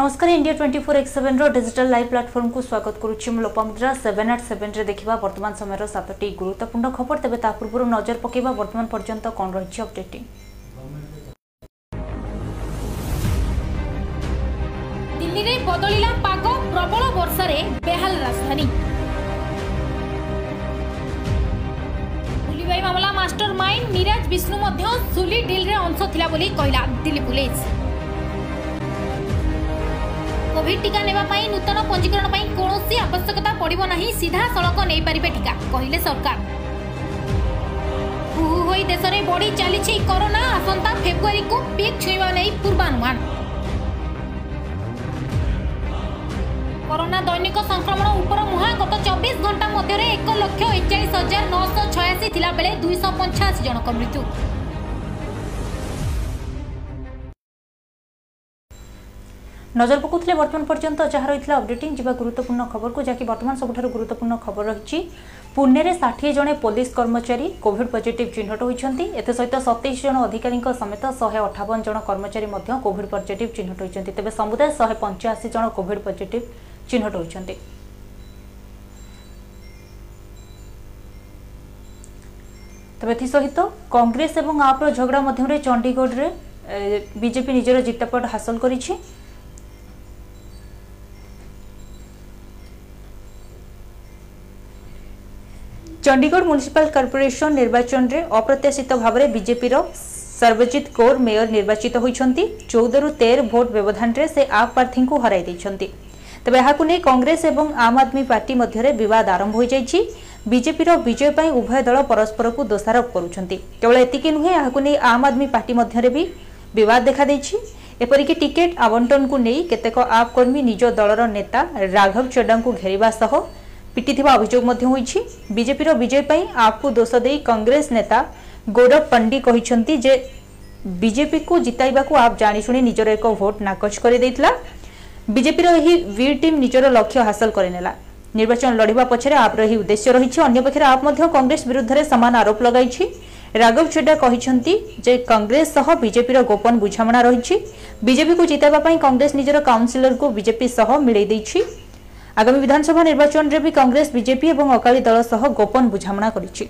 নমস্কার India twenty four X seven digital live প্লাটফর্মকু স্বাগত করুছি মু লোপামুদ্রা সেভেন আট সেভেন্রে দেখা বর্তমান সময়ের সাতটি গুরুত্বপূর্ণ খবর তবে তা পূর্ব নজর পকাইবা বর্তমান পর্যন্ত কণ রয়েছে অপডেটিং দিল্লিরে বদলিলা পাগ প্রবল বর্ষারে বেহাল রাজধানী বুলিবাই মামলা মাস্টর মাইন্ড নিরাজ বিষ্ণু মধ্য সুলি ডিলরে অংশ থিলা বলি কহিলা দিল্লি পুলিশ কোভিড টিকা নেওয়া নূতন পঞ্জীকরণ কৌশি আবশ্যকতা পড়ব না সিধাসলখ নেইপারে টিকা কহিলেন সরকার হু হয়ে দেশের বড়ি চালছে করোনা আসন্তা ফেব্রুয়ারি কু পিক ছুঁবা নেই পূর্বানুমান করোনা দৈনিক সংক্রমণ উপর মুহা গত চব্বিশ ঘণ্টা মধ্যে এক লক্ষ একচাশ হাজার নশহ ছয়াশি বেড়ে দুইশ পঞ্চাশ জনক মৃত্যু নজর পকাউলে বর্তমান পর্যন্ত যা রয়েছে অপডেটিং যা গুরুত্বপূর্ণ খবরক যা কি বর্তমান সবুঠার গুরুত্বপূর্ণ খবর রয়েছে পুণের ষাঠিয়ে জনে পুলিশ কর্মচারী কোভিড পজিটিভ চিহ্নট হয়েছেন এসহ সতেইশ জন অধিকারী সমেত শহে অঠাবন জন কর্মচারী কোভিড পজিটিভ চিহ্নট হয়েছেন তবে সমুদায় শহে পঞ্চাশি জন কোভিড পজিটিভ চিহ্নট হয়েছেন তবে এসহিত কংগ্রেস এবং আপর ঝগড়া মধ্যে চণ্ডীগড়ে বিজেপি নিজের জিতাপট হাসল করেছে ଚଣ୍ଡିଗଡ଼ ମ୍ୟୁନିସିପାଲ କର୍ପୋରେସନ ନିର୍ବାଚନରେ ଅପ୍ରତ୍ୟାଶିତ ଭାବରେ ବିଜେପିର সর্বজিৎ কৌর মেয়র নির্বাচিত হয়েছেন রু তের ভোট ব্যবধানে সে আপ প্রার্থী হরাই দিয়েছেন তবে এখন কংগ্রেস এবং আম আদমি পার্টি মধ্যে বিবাদ আরম্ভ হয়ে যাই বিজেপির বিজয় পাই উভয় দল পরস্পরক দোষারোপ করছেন কেবল এতিকি নুহে এখন আম আদমি পার্টি মধ্যে বি বিবাদ দেখাদেছি এপরিকি টিকেট আবণ্টনকু নেই কেতেক আপ কর্মী নিজ দলর নেতা রাঘব চোড্ডা ঘেরা সহ ପିଟିଥିବା ଅଭିଯୋଗ ମଧ୍ୟ ହୋଇଛି ବିଜେପିର ବିଜୟ ପାଇଁ ଆପ୍କୁ ଦୋଷ ଦେଇ କଂଗ୍ରେସ ନେତା ଗୌରବ ପଣ୍ଡି କହିଛନ୍ତି ଯେ ବିଜେପିକୁ ଜିତାଇବାକୁ ଆପ୍ ଜାଣିଶୁଣି ନିଜର ଏକ ଭୋଟ୍ ନାକଚ କରିଦେଇଥିଲା ବିଜେପିର ଏହି ଭି ଟିମ୍ ନିଜର ଲକ୍ଷ୍ୟ ହାସଲ କରିନେଲା ନିର୍ବାଚନ ଲଢ଼ିବା ପଛରେ ଆପ୍ର ଏହି ଉଦ୍ଦେଶ୍ୟ ରହିଛି ଅନ୍ୟପକ୍ଷରେ ଆପ୍ ମଧ୍ୟ କଂଗ୍ରେସ ବିରୁଦ୍ଧରେ ସମାନ ଆରୋପ ଲଗାଇଛି ରାଘବ ଚେଡ୍ଡା କହିଛନ୍ତି ଯେ କଂଗ୍ରେସ ସହ ବିଜେପିର ଗୋପନ ବୁଝାମଣା ରହିଛି ବିଜେପିକୁ ଜିତାଇବା ପାଇଁ କଂଗ୍ରେସ ନିଜର କାଉନସିଲରଙ୍କୁ ବିଜେପି ସହ ମିଳେଇ ଦେଇଛି আগামী বিধানসভা নির্বাচনের বি কংগ্রেস বিজেপি এবং অকালী দল সহ গোপন বুঝামণা করেছে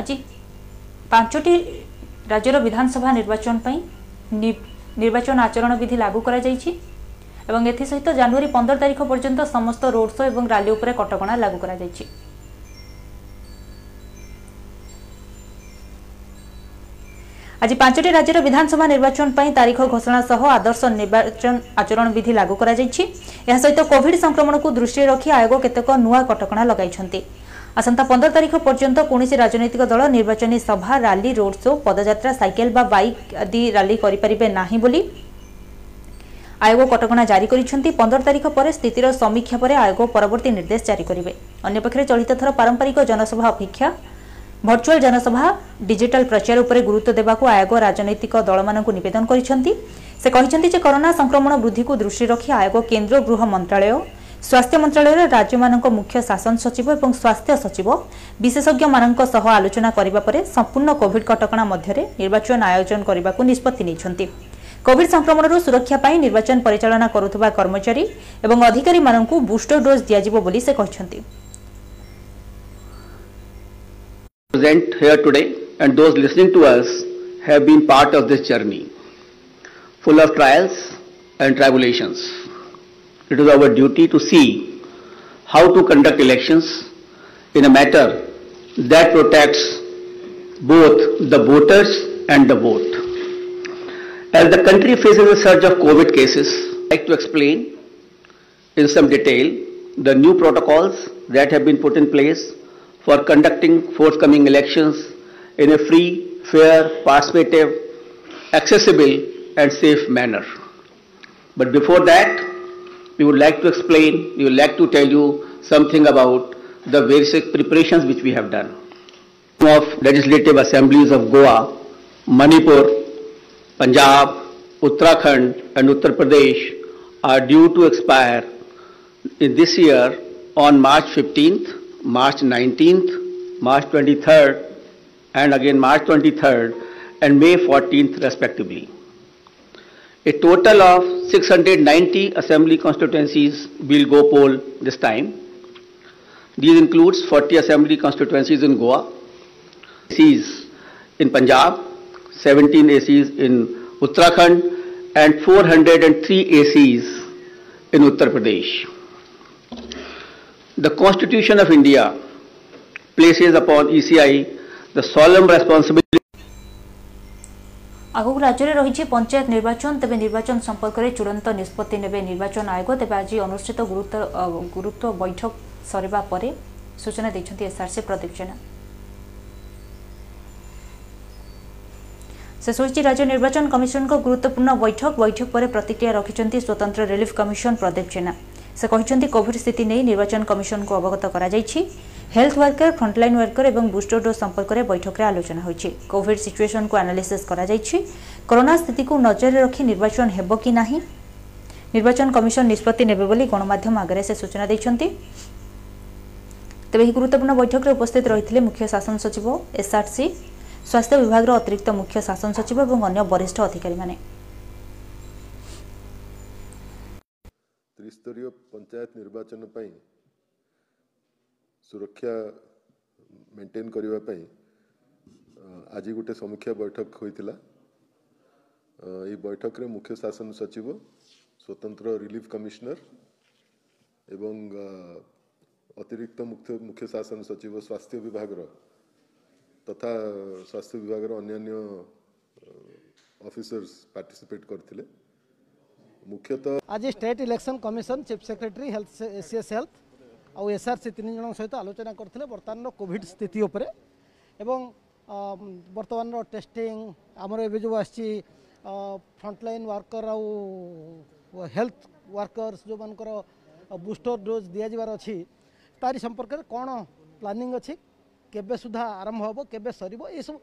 ଆଜି ପାଞ୍ଚଟି ରାଜ୍ୟର ବିଧାନସଭା ନିର୍ବାଚନ ପାଇଁ ନିର୍ବାଚନ ଆଚରଣ ବିଧି ଲାଗୁ କରାଯାଇଛି ଏବଂ ଏଥିସହିତ ଜାନୁଆରୀ ପନ୍ଦର ତାରିଖ ପର୍ଯ୍ୟନ୍ତ ସମସ୍ତ ରୋଡ୍ ଶୋ ଏବଂ ରାଲି ଉପରେ କଟକଣା ଲାଗୁ କରାଯାଇଛି ଆଜି ପାଞ୍ଚଟି ରାଜ୍ୟର ବିଧାନସଭା ନିର୍ବାଚନ ପାଇଁ ତାରିଖ ଘୋଷଣା ସହ ଆଦର୍ଶ ନିର୍ବାଚନ ଆଚରଣ ବିଧି ଲାଗୁ କରାଯାଇଛି ଏହା ସହିତ କୋଭିଡ୍ ସଂକ୍ରମଣକୁ ଦୃଷ୍ଟିରେ ରଖି ଆୟୋଗ କେତେକ ନୂଆ କଟକଣା ଲଗାଇଛନ୍ତି আসন্তা পনেরো তারিখ পর্যন্ত কৌশি রাজনৈতিক দল নির্বাচনী সভা রালি রোড শো পদযাত্রা সাইকেল বা বাইক আদি রালি করে পারে না বলে আয়োগ কটকা জারি করেছেন পনেরো তারিখ পরে স্থিতির সমীক্ষা পরে আয়োগ পরবর্তী নির্দেশ জারি করবে অন্যপক্ষে চলিত থর পারম্পরিক জনসভা অপেক্ষা ভর্চুয়াল জনসভা ডিজিটাল প্রচার উপরে গুরুত্ব দেওয়া আয়োগ রাজনৈতিক দলমানক নিবেদন করেছেন সে যে করোনা সংক্রমণ বৃদ্ধিক দৃষ্টি রাখি আয়োগ কেন্দ্র গৃহ মন্ত্রালয় ସ୍ୱାସ୍ଥ୍ୟ ମନ୍ତ୍ରଣାଳୟ ରାଜ୍ୟମାନଙ୍କ ମୁଖ୍ୟ ଶାସନ ସଚିବ ଏବଂ ସ୍ୱାସ୍ଥ୍ୟ ସଚିବ ବିଶେଷଜ୍ଞମାନଙ୍କ ସହ ଆଲୋଚନା କରିବା ପରେ ସମ୍ପୂର୍ଣ୍ଣ କୋଭିଡ୍ କଟକଣା ମଧ୍ୟରେ ନିର୍ବାଚନ ଆୟୋଜନ କରିବାକୁ ନିଷ୍ପତ୍ତି ନେଇଛନ୍ତି କୋଭିଡ୍ ସଂକ୍ରମଣରୁ ସୁରକ୍ଷା ପାଇଁ ନିର୍ବାଚନ ପରିଚାଳନା କରୁଥିବା କର୍ମଚାରୀ ଏବଂ ଅଧିକାରୀମାନଙ୍କୁ ବୁଷ୍ଟର ଡୋଜ୍ ଦିଆଯିବ ବୋଲି ସେ କହିଛନ୍ତି present here today and those listening to us have been part of this journey full of trials and tribulations it is our duty to see how to conduct elections in a matter that protects both the voters and the vote. As the country faces a surge of COVID cases, I'd like to explain in some detail the new protocols that have been put in place for conducting forthcoming elections in a free, fair, participative, accessible and safe manner. But before that, we would like to explain, we would like to tell you something about the various preparations which we have done. Of legislative assemblies of Goa, Manipur, Punjab, Uttarakhand and Uttar Pradesh are due to expire in this year on March 15th, March 19th, March 23rd and again March 23rd and May 14th respectively. A total of 690 assembly constituencies will go poll this time. These includes 40 assembly constituencies in Goa, ACs in Punjab, 17 ACs in Uttarakhand, and 403 ACs in Uttar Pradesh. The Constitution of India places upon ECI the solemn responsibility ଆଗକୁ ରାଜ୍ୟରେ ରହିଛି ପଞ୍ଚାୟତ ନିର୍ବାଚନ ତେବେ ନିର୍ବାଚନ ସମ୍ପର୍କରେ ଚୂଡ଼ାନ୍ତ ନିଷ୍ପତ୍ତି ନେବେ ନିର୍ବାଚନ ଆୟୋଗ ତେବେ ଆଜି ଅନୁଷ୍ଠିତ ଗୁରୁତ୍ୱ ଗୁରୁତ୍ୱ ବୈଠକ ସରିବା ପରେ ସୂଚନା ଦେଇଛନ୍ତି ଏସ୍ଆର୍ସି ପ୍ରଦୀପ ଜେନା ସେ ସୋଇଛି ରାଜ୍ୟ ନିର୍ବାଚନ କମିଶନଙ୍କ ଗୁରୁତ୍ୱପୂର୍ଣ୍ଣ ବୈଠକ ବୈଠକ ପରେ ପ୍ରତିକ୍ରିୟା ରଖିଛନ୍ତି ସ୍ୱତନ୍ତ୍ର ରିଲିଫ୍ କମିଶନ ପ୍ରଦୀପ ଜେନା ସେ କହିଛନ୍ତି କୋଭିଡ୍ ସ୍ଥିତି ନେଇ ନିର୍ବାଚନ କମିଶନଙ୍କୁ ଅବଗତ କରାଯାଇଛି হেলথ ওয়ার্কার ফ্রন্টলাইন ওয়ার্কর এবং বুস্টর ডোজ সম্পর্কের বৈঠকের আলোচনা হয়েছে কোভিড সিচুয়েসন কু আনালিসিস করা যাইছি করোনা স্থিতি কু নজরে রাখি নির্বাচন হেব কি না নির্বাচন কমিশন নিষ্পত্তি নেবে বলে গণমাধ্যম আগে সে সূচনা দিয়েছেন তবে এই গুরুত্বপূর্ণ বৈঠকের উপস্থিত রয়েছে মুখ্য শাসন সচিব এসআরসি স্বাস্থ্য বিভাগের অতিরিক্ত মুখ্য শাসন সচিব এবং অন্য বরিষ্ঠ অধিকারী মানে ত্রিস্তরীয় পঞ্চায়েত নির্বাচন পাই ସୁରକ୍ଷା ମେଣ୍ଟେନ୍ କରିବା ପାଇଁ ଆଜି ଗୋଟେ ସମୀକ୍ଷା ବୈଠକ ହୋଇଥିଲା ଏହି ବୈଠକରେ ମୁଖ୍ୟ ଶାସନ ସଚିବ ସ୍ୱତନ୍ତ୍ର ରିଲିଫ୍ କମିଶନର ଏବଂ ଅତିରିକ୍ତ ମୁଖ୍ୟ ମୁଖ୍ୟ ଶାସନ ସଚିବ ସ୍ୱାସ୍ଥ୍ୟ ବିଭାଗର ତଥା ସ୍ୱାସ୍ଥ୍ୟ ବିଭାଗର ଅନ୍ୟାନ୍ୟ ଅଫିସର୍ସ ପାର୍ଟିସିପେଟ୍ କରିଥିଲେ ମୁଖ୍ୟତଃ ଆଜି state election commission chief secretary health CS health ଆଉ ଏସ୍ଆର୍ସି ତିନି ଜଣଙ୍କ ସହିତ ଆଲୋଚନା କରିଥିଲେ ବର୍ତ୍ତମାନର କୋଭିଡ଼ ସ୍ଥିତି ଉପରେ ଏବଂ ବର୍ତ୍ତମାନର ଟେଷ୍ଟିଂ ଆମର ଏବେ ଯେଉଁ ଆସିଛି ଫ୍ରଣ୍ଟଲାଇନ୍ ୱାର୍କର ଆଉ ହେଲ୍ଥ ୱାର୍କର୍ସ ଯେଉଁମାନଙ୍କର ବୁଷ୍ଟର ଡୋଜ୍ ଦିଆଯିବାର ଅଛି ତାରି ସମ୍ପର୍କରେ କ'ଣ ପ୍ଲାନିଂ ଅଛି କେବେ ସୁଦ୍ଧା ଆରମ୍ଭ ହେବ କେବେ ସରିବ ଏସବୁ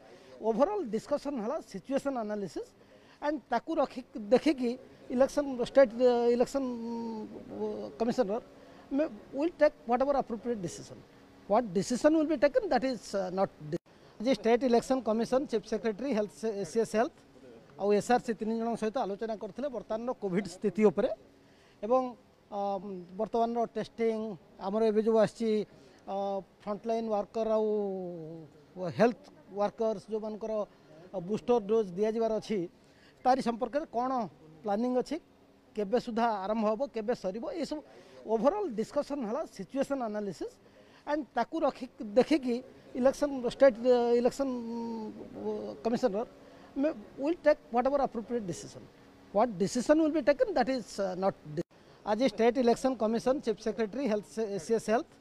ଓଭରଅଲ୍ ଡିସ୍କସନ୍ ହେଲା ସିଚୁଏସନ୍ ଆନାଲିସିସ୍ ଆଣ୍ଡ ତାକୁ ରଖି ଦେଖିକି election state election commissioner will take whatever appropriate decision. What decision will be taken, that is uh, not. ଆଜି state election commission chief secretary health C S health ଆଉ SR C ତିନି ଜଣଙ୍କ ସହିତ ଆଲୋଚନା କରିଥିଲେ ବର୍ତ୍ତମାନର କୋଭିଡ଼ ସ୍ଥିତି ଉପରେ ଏବଂ ବର୍ତ୍ତମାନର ଟେଷ୍ଟିଂ ଆମର ଏବେ ଯେଉଁ ଆସିଛି ଫ୍ରଣ୍ଟଲାଇନ୍ ୱାର୍କର ଆଉ ହେଲ୍ଥ ୱାର୍କର୍ସ ଯେଉଁମାନଙ୍କର ବୁଷ୍ଟର ଡୋଜ୍ ଦିଆଯିବାର ଅଛି ତାରି ସମ୍ପର୍କରେ କ'ଣ ପ୍ଲାନିଂ ଅଛି କେବେ ସୁଦ୍ଧା ଆରମ୍ଭ ହେବ କେବେ ସରିବ ଏସବୁ ओभरअल डिस्कसन है सिचुएसन आनालीसीस् एंड ताकू रख देखिकी election state election commissioner will take whatever appropriate decision what decision will be taken that is not आज state election commission chief secretary health C S health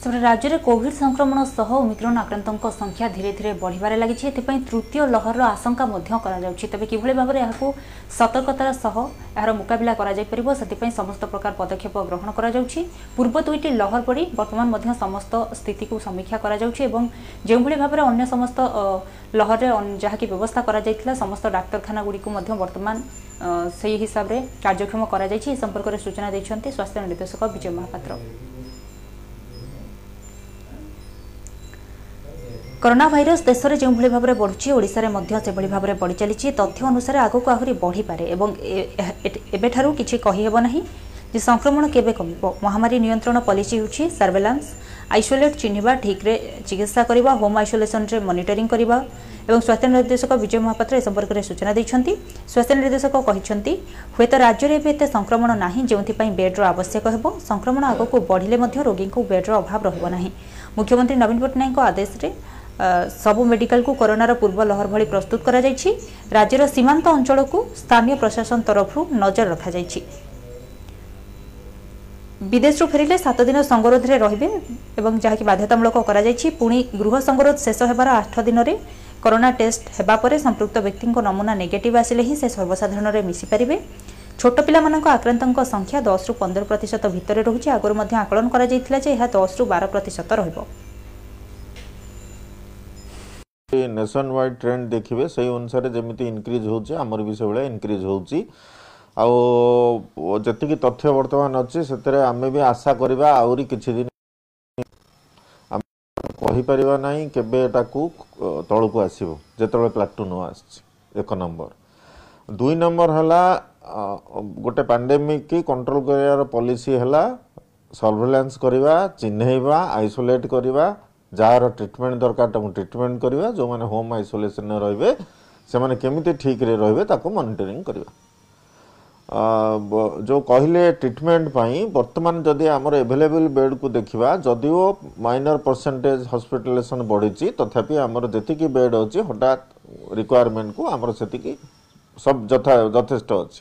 ସେପଟେ ରାଜ୍ୟରେ Covid ସଂକ୍ରମଣ ସହ Omicron ଆକ୍ରାନ୍ତଙ୍କ ସଂଖ୍ୟା ଧୀରେ ଧୀରେ ବଢ଼ିବାରେ ଲାଗିଛି ଏଥିପାଇଁ ତୃତୀୟ ଲହରର ଆଶଙ୍କା ମଧ୍ୟ କରାଯାଉଛି ତେବେ କିଭଳି ଭାବରେ ଏହାକୁ ସତର୍କତାର ସହ ଏହାର ମୁକାବିଲା କରାଯାଇପାରିବ ସେଥିପାଇଁ ସମସ୍ତ ପ୍ରକାର ପଦକ୍ଷେପ ଗ୍ରହଣ କରାଯାଉଛି ପୂର୍ବ ଦୁଇଟି ଲହର ପଡ଼ି ବର୍ତ୍ତମାନ ମଧ୍ୟ ସମସ୍ତ ସ୍ଥିତିକୁ ସମୀକ୍ଷା କରାଯାଉଛି ଏବଂ ଯେଉଁଭଳି ଭାବରେ ଅନ୍ୟ ସମସ୍ତ ଲହରରେ ଯାହାକି ବ୍ୟବସ୍ଥା କରାଯାଇଥିଲା ସମସ୍ତ ଡାକ୍ତରଖାନାଗୁଡ଼ିକୁ ମଧ୍ୟ ବର୍ତ୍ତମାନ ସେହି ହିସାବରେ କାର୍ଯ୍ୟକ୍ଷମ କରାଯାଇଛି ଏ ସମ୍ପର୍କରେ ସୂଚନା ଦେଇଛନ୍ତି ସ୍ୱାସ୍ଥ୍ୟ ନିର୍ଦ୍ଦେଶକ ବିଜୟ ମହାପାତ୍ର করোনা ভাইরস দেশের যেভাবে ভাবে বড়ুছে ওড়শার মধ্যে সেভাবে ভাবে বড়ি চালিছে তথ্য অনুসারে আগুক আহরি বড়িপারে এবং এবেঠার কিছু কহিহেব না যে সংক্রমণ কেবে কমিব মহামারী নিয়ন্ত্রণ পলিসি হচ্ছে সার্ভেলান্স আইসোলেট চিহ্নবা ঠিকরে চিকিৎসা করা হোম আইসোলেসনরে মনিটরিং করা এবং স্বাস্থ্য নির্দেশক বিজয় মহাপাত্র এ সম্পর্কে সূচনা দিয়েছেন স্বাস্থ্য নির্দেশক কিন্তু হুয়েত রাজ্যের এবে এতে সংক্রমণ না যেপা বেড্র আবশ্যক হব সংক্রমণ আগুক বড়লে রোগী বেড্র অভাব রহব না মুখ্যমন্ত্রী নবীন পট্টনাক আদেশে ସବୁ ମେଡିକାଲକୁ କରୋନାର ପୂର୍ବ ଲହର ଭଳି ପ୍ରସ୍ତୁତ କରାଯାଇଛି ରାଜ୍ୟର ସୀମାନ୍ତ ଅଞ୍ଚଳକୁ ସ୍ଥାନୀୟ ପ୍ରଶାସନ ତରଫରୁ ନଜର ରଖାଯାଇଛି ବିଦେଶରୁ ଫେରିଲେ ସାତ ଦିନ ସଙ୍ଗରୋଧରେ ରହିବେ ଏବଂ ଯାହାକି ବାଧ୍ୟତାମୂଳକ କରାଯାଇଛି ପୁଣି ଗୃହ ସଙ୍ଗରୋଧ ଶେଷ ହେବାର ଆଠ ଦିନରେ କରୋନା ଟେଷ୍ଟ ହେବା ପରେ ସମ୍ପୃକ୍ତ ବ୍ୟକ୍ତିଙ୍କ ନମୁନା ନେଗେଟିଭ୍ ଆସିଲେ ହିଁ ସେ ସର୍ବସାଧାରଣରେ ମିଶିପାରିବେ ছোট পিলামানଙ୍କ আক্রান্তଙ୍କ সংখ্যা 10 ରୁ 15 ପ୍ରତିଶତ ଭିତରେ ରହୁଛି ଆଗରୁ ମଧ୍ୟ ଆକଳନ କରାଯାଇଥିଲା ଯେ ଏହା 10 ରୁ 12 ପ୍ରତିଶତ ରହିବ ନେସନ୍ ୱାଇଡ଼୍ ଟ୍ରେଣ୍ଡ ଦେଖିବେ ସେହି ଅନୁସାରେ ଯେମିତି ଇନକ୍ରିଜ୍ ହେଉଛି ଆମର ବି ସେଭଳିଆ ଇନକ୍ରିଜ୍ ହେଉଛି ଆଉ ଯେତିକି ତଥ୍ୟ ବର୍ତ୍ତମାନ ଅଛି ସେଥିରେ ଆମେ ବି ଆଶା କରିବା ଆହୁରି କିଛି ଦିନ କହିପାରିବା ନାହିଁ କେବେ ଏଟାକୁ ତଳକୁ ଆସିବ ଯେତେବେଳେ ପ୍ଲାଟୁନ୍ ଆସିଛି ଏକ ନମ୍ବର ଦୁଇ ନମ୍ବର ହେଲା ଗୋଟେ ପାଣ୍ଡେମିକ କଣ୍ଟ୍ରୋଲ କରିବାର ପଲିସି ହେଲା ସର୍ଭେଲାନ୍ସ କରିବା ଚିହ୍ନେଇବା ଆଇସୋଲେଟ୍ କରିବା ଯାହାର ଟ୍ରିଟମେଣ୍ଟ ଦରକାର ତାଙ୍କୁ ଟ୍ରିଟମେଣ୍ଟ କରିବା ଯେଉଁମାନେ ହୋମ୍ ଆଇସୋଲେସନରେ ରହିବେ ସେମାନେ କେମିତି ଠିକ୍ରେ ରହିବେ ତାକୁ ମନିଟରିଂ କରିବା ଯେଉଁ କହିଲେ ଟ୍ରିଟମେଣ୍ଟ ପାଇଁ ବର୍ତ୍ତମାନ ଯଦି ଆମର ଏଭେଲେବୁଲ୍ ବେଡ଼୍କୁ ଦେଖିବା ଯଦିଓ ମାଇନର୍ ପରସେଣ୍ଟେଜ୍ ହସ୍ପିଟାଲାଇଜେସନ୍ ବଢ଼ିଛି ତଥାପି ଆମର ଯେତିକି ବେଡ଼୍ ଅଛି ହଠାତ୍ ରିକ୍ୱାରମେଣ୍ଟକୁ ଆମର ସେତିକି ସବ୍ ଯଥା ଯଥେଷ୍ଟ ଅଛି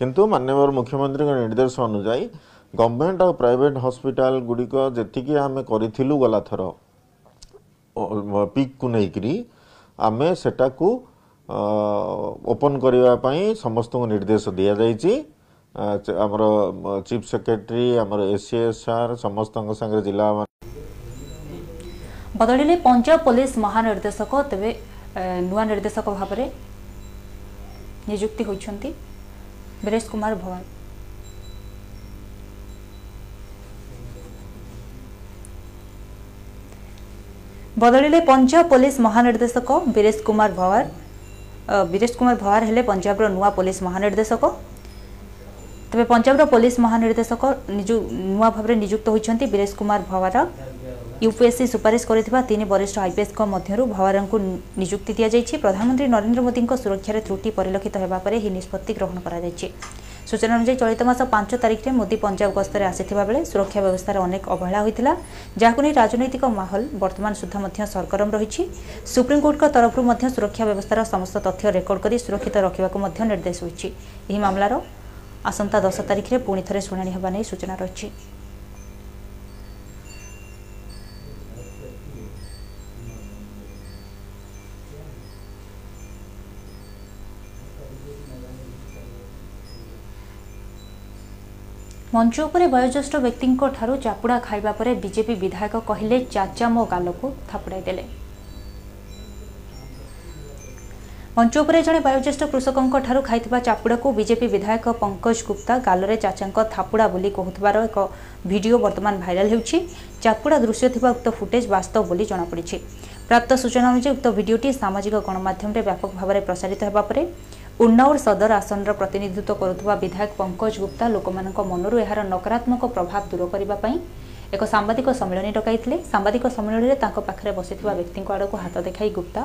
କିନ୍ତୁ ମାନ୍ୟବର ମୁଖ୍ୟମନ୍ତ୍ରୀଙ୍କ ନିର୍ଦ୍ଦେଶ ଅନୁଯାୟୀ ଗଭର୍ଣ୍ଣମେଣ୍ଟ ଆଉ ପ୍ରାଇଭେଟ୍ ହସ୍ପିଟାଲ ଗୁଡ଼ିକ ଯେତିକି ଆମେ କରିଥିଲୁ ଗଲାଥର पिक ब पिकु नै गिरी आमे सेटा ओपन करबा पई समस्त को दिया जाय छी चीफ सेक्रेटरी हमरो एसीएस आर समस्त को संगे जिला बदडले पंजाब पुलिस महानिर्देशक तबे नुवा निर्देशक भाबरे नियुक्त होई छथि कुमार भवन ବଦଳିଲେ ପଞ୍ଜାବ ପୋଲିସ ମହାନିର୍ଦ୍ଦେଶକ ବିରେଶ କୁମାର ଭୱାର ବିରେଶ କୁମାର ଭୱାର ହେଲେ ପଞ୍ଜାବର ନୂଆ ପୋଲିସ ମହାନିର୍ଦ୍ଦେଶକ ତେବେ ପଞ୍ଜାବର ପୋଲିସ ମହାନିର୍ଦ୍ଦେଶକ ନୂଆ ଭାବରେ ନିଯୁକ୍ତ ହୋଇଛନ୍ତି ବିରେଶ କୁମାର ଭୱାର ୟୁପିଏସ୍ସି ସୁପାରିଶ କରିଥିବା ତିନି ବରିଷ୍ଠ ଆଇପିଏସ୍ଙ୍କ ମଧ୍ୟରୁ ଭୱାରଙ୍କୁ ନିଯୁକ୍ତି ଦିଆଯାଇଛି ପ୍ରଧାନମନ୍ତ୍ରୀ ନରେନ୍ଦ୍ର ମୋଦିଙ୍କ ସୁରକ୍ଷାରେ ତ୍ରୁଟି ପରିଲକ୍ଷିତ ହେବା ପରେ ଏହି ନିଷ୍ପତ୍ତି ଗ୍ରହଣ କରାଯାଇଛି ସୂଚନା ଅନୁଯାୟୀ ଚଳିତ ମାସ ପାଞ୍ଚ ତାରିଖରେ ମୋଦି ପଞ୍ଜାବ ଗସ୍ତରେ ଆସିଥିବା ବେଳେ ସୁରକ୍ଷା ବ୍ୟବସ୍ଥାରେ ଅନେକ ଅବହେଳା ହୋଇଥିଲା ଯାହାକୁ ନେଇ ରାଜନୈତିକ ମାହୋଲ ବର୍ତ୍ତମାନ ସୁଦ୍ଧା ମଧ୍ୟ ସରଗରମ ରହିଛି ସୁପ୍ରିମକୋର୍ଟଙ୍କ ତରଫରୁ ମଧ୍ୟ ସୁରକ୍ଷା ବ୍ୟବସ୍ଥାର ସମସ୍ତ ତଥ୍ୟ ରେକର୍ଡ କରି ସୁରକ୍ଷିତ ରଖିବାକୁ ମଧ୍ୟ ନିର୍ଦ୍ଦେଶ ହୋଇଛି ଏହି ମାମଲାର ଆସନ୍ତା ଦଶ ତାରିଖରେ ପୁଣି ଥରେ ଶୁଣାଣି ହେବା ନେଇ ସୂଚନା ରହିଛି ମଞ୍ଚ ଉପରେ ବୟୋଜ୍ୟେଷ୍ଠ ବ୍ୟକ୍ତିଙ୍କ ଠାରୁ ଚାପୁଡ଼ା ଖାଇବା ପରେ ବିଜେପି ବିଧାୟକ କହିଲେ ଚାଚା ମୋ ଗାଲକୁ ଥାପୁଡ଼ାଇ ଦେଲେ ମଞ୍ଚ ଉପରେ ଜଣେ ବୟୋଜ୍ୟେଷ୍ଠ କୃଷକଙ୍କ ଠାରୁ ଖାଇଥିବା ଚାପୁଡ଼ାକୁ ବିଜେପି ବିଧାୟକ ପଙ୍କଜ ଗୁପ୍ତା ଗାଲରେ ଚାଚାଙ୍କ ଥାପୁଡ଼ା ବୋଲି କହୁଥିବାର ଏକ ଭିଡ଼ିଓ ବର୍ତ୍ତମାନ ଭାଇରାଲ୍ ହେଉଛି ଚାପୁଡ଼ା ଦୃଶ୍ୟ ଥିବା ଉକ୍ତ ଫୁଟେଜ୍ ବାସ୍ତବ ବୋଲି ଜଣାପଡ଼ିଛି ପ୍ରାପ୍ତ ସୂଚନା ଅନୁଯାୟୀ ଉକ୍ତ ଭିଡ଼ିଓଟି ସାମାଜିକ ଗଣମାଧ୍ୟମରେ ବ୍ୟାପକ ଭାବରେ ପ୍ରସାରିତ ହେବା ପରେ ଉନ୍ନାଉର ସଦର ଆସନର ପ୍ରତିନିଧିତ୍ୱ କରୁଥିବା ବିଧାୟକ ପଙ୍କଜ ଗୁପ୍ତା ଲୋକମାନଙ୍କ ମନରୁ ଏହାର ନକାରାତ୍ମକ ପ୍ରଭାବ ଦୂର କରିବା ପାଇଁ ଏକ ସାମ୍ବାଦିକ ସମ୍ମିଳନୀ ଡକାଇଥିଲେ ସାମ୍ବାଦିକ ସମ୍ମିଳନୀରେ ତାଙ୍କ ପାଖରେ ବସିଥିବା ବ୍ୟକ୍ତିଙ୍କ ଆଡ଼କୁ ହାତ ଦେଖାଇ ଗୁପ୍ତା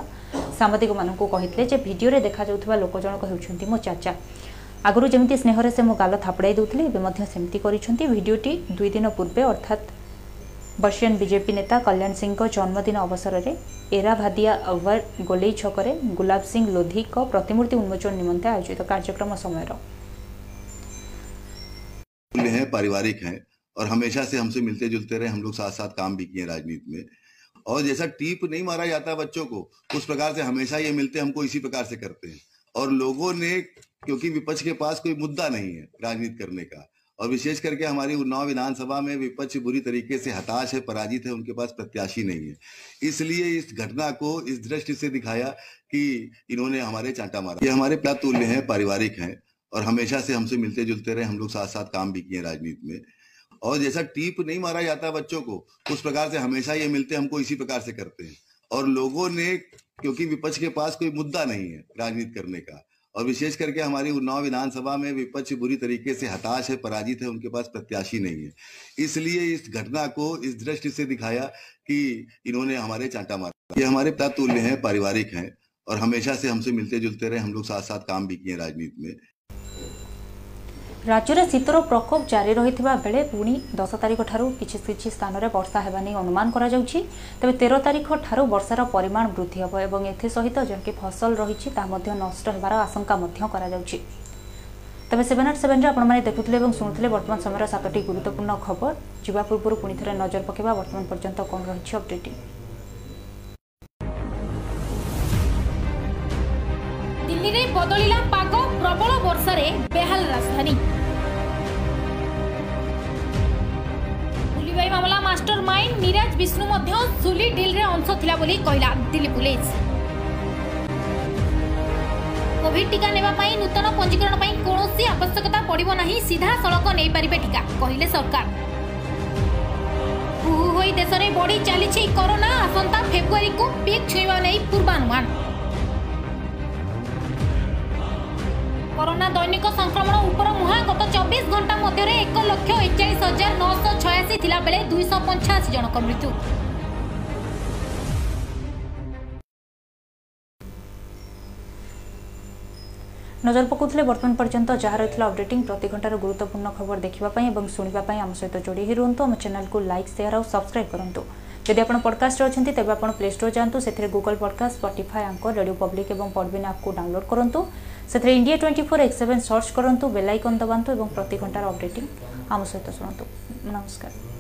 ସାମ୍ବାଦିକମାନଙ୍କୁ କହିଥିଲେ ଯେ ଭିଡ଼ିଓରେ ଦେଖାଯାଉଥିବା ଲୋକ ଜଣକ ହେଉଛନ୍ତି ମୋ ଚାଚା ଆଗରୁ ଯେମିତି ସ୍ନେହରେ ସେ ମୋ ଗାଲ ଥାପଡ଼ାଇ ଦେଉଥିଲେ ଏବେ ମଧ୍ୟ ସେମିତି କରିଛନ୍ତି ଭିଡ଼ିଓଟି ଦୁଇ ଦିନ ପୂର୍ବେ ଅର୍ଥାତ୍ बीजेपी नेता कल्याण सिंह जन्मदिन अवसर में एराभादिया अवर गोलई छक गुलाब सिंह लोधी ପ୍ରତିମୂର୍ତ୍ତି ଉନ୍ମୋଚନ ନିମନ୍ତେ ଆୟୋଜିତ କାର୍ଯ୍ୟକ୍ରମ ସମୟର हैं पारिवारिक है और हमेशा से हमसे मिलते जुलते रहे हम लोग साथ साथ काम भी किए राजनीति में और जैसा टीप नहीं मारा जाता बच्चों को उस प्रकार से हमेशा ये मिलते हमको इसी प्रकार से करते हैं और लोगों ने क्योंकि विपक्ष के पास कोई मुद्दा नहीं है राजनीति करने का और विशेष करके हमारी उन्नाव विधानसभा में विपक्ष बुरी तरीके से हताश है पराजित है उनके पास प्रत्याशी नहीं है इसलिए इस घटना को इस दृष्टि से दिखाया कि इन्होंने हमारे चांटा मारा ये हमारे प्लातुल्य हैं पारिवारिक हैं और हमेशा से हमसे मिलते जुलते रहे हम लोग साथ साथ काम भी किए राजनीति में और जैसा टीप नहीं मारा जाता बच्चों को उस प्रकार से हमेशा ये मिलते हमको इसी प्रकार से करते हैं और लोगों ने क्योंकि विपक्ष के पास कोई मुद्दा नहीं है राजनीति करने का और विशेष करके हमारी उन्नाव विधानसभा में विपक्ष बुरी तरीके से हताश है पराजित है उनके पास प्रत्याशी नहीं है इसलिए इस घटना को इस दृष्टि से दिखाया कि इन्होंने हमारे चांटा मारा ये हमारे पिता तुल्य हैं पारिवारिक हैं और हमेशा से हमसे मिलते जुलते रहे हम लोग साथ साथ काम भी किए राजनीति में ରାଜ୍ୟରେ ଶୀତର ପ୍ରକୋପ ଜାରି ରହିଥିବା ବେଳେ ପୁଣି ଦଶ ତାରିଖଠାରୁ କିଛି କିଛି ସ୍ଥାନରେ ବର୍ଷା ହେବା ନେଇ ଅନୁମାନ କରାଯାଉଛି ତେବେ ତେର ତାରିଖଠାରୁ ବର୍ଷାର ପରିମାଣ ବୃଦ୍ଧି ହେବ ଏବଂ ଏଥିସହିତ ଯେଉଁକି ଫସଲ ରହିଛି ତାହା ମଧ୍ୟ ନଷ୍ଟ ହେବାର ଆଶଙ୍କା ମଧ୍ୟ କରାଯାଉଛି ତେବେ ସେଭେନ୍ ଆଟ୍ ସେଭେନ୍ରେ ଆପଣମାନେ ଦେଖୁଥିଲେ ଏବଂ ଶୁଣୁଥିଲେ ବର୍ତ୍ତମାନ ସମୟର ସାତଟି ଗୁରୁତ୍ୱପୂର୍ଣ୍ଣ ଖବର ଯିବା ପୂର୍ବରୁ ପୁଣିଥରେ ନଜର ପକାଇବା ବର୍ତ୍ତମାନ ପର୍ଯ୍ୟନ୍ତ କ'ଣ ରହିଛି ଅପଡେଟ୍ ଦିଲ୍ଲୀରେ ବଦଳିଲା ପାଗ ପ୍ରବଳ ବର୍ଷାରେ ବେହାଲ ରାଜଧାନୀ এই মামলা মাস্টর মাইন্ড নিরাজ বিষ্ণু মধ্য সুলি ডিলরে অংশ লা বলে কহিলা দিল্লি পুলিশ কোভিড টিকা নেওয়া নূতন পঞ্জীকরণ কৌশি আবশ্যকতা পড়ব না সিধাসলখ নেই পারে টিকা কহিলেন সরকার হু হু হয়ে দেশের বড়ি চালছে করোনা আসন্তা ফেব্রুয়ারি কু পিক ছুঁবা নেই পূর্বানুমান କରୋନା ଦୈନିକ ସଂକ୍ରମଣ ଉପର ମୁହାଁ ଗତ ଚବିଶ ଘଣ୍ଟା ମଧ୍ୟରେ ଏକ ଲକ୍ଷ ଏକଚାଳିଶ ହଜାର ନଅଶହ ଛୟାଅଶୀ ଥିଲାବେଳେ ଦୁଇଶହ ପଞ୍ଚାଅଶୀ ଜଣଙ୍କ ମୃତ୍ୟୁ ନଜର ପକାଉଥିଲେ ବର୍ତ୍ତମାନ ପର୍ଯ୍ୟନ୍ତ ଯାହା ରହିଥିଲା ଅପଡେଟିଂ ପ୍ରତି ଘଣ୍ଟାର ଗୁରୁତ୍ୱପୂର୍ଣ୍ଣ ଖବର ଦେଖିବା ପାଇଁ ଏବଂ ଶୁଣିବା ପାଇଁ ଆମ ସହିତ ଯୋଡ଼ି ହୋଇ ରୁହନ୍ତୁ ଆମ ଚ୍ୟାନେଲକୁ ଲାଇକ୍ ସେୟାର ଆଉ ସବସ୍କ୍ରାଇବ୍ କରନ୍ତୁ ଯଦି ଆପଣ ପଡ଼କାଷ୍ଟରେ ଅଛନ୍ତି ତେବେ ଆପଣ ପ୍ଲେ ଷ୍ଟୋର ଯାଆନ୍ତୁ ସେଥିରେ Google podcast Spotify anchor radio public ଏବଂ ପଡ଼ବିନ୍ ଆପ୍କୁ ଡାଉନଲୋଡ୍ କରନ୍ତୁ ସେଥିରେ India twenty four x seven search କରନ୍ତୁ ବେଲାଇକନ୍ ଦବାନ୍ତୁ ଏବଂ ପ୍ରତି ଘଣ୍ଟାର ଅପଡ଼େଟିଂ ଆମ ସହିତ ଶୁଣନ୍ତୁ ନମସ୍କାର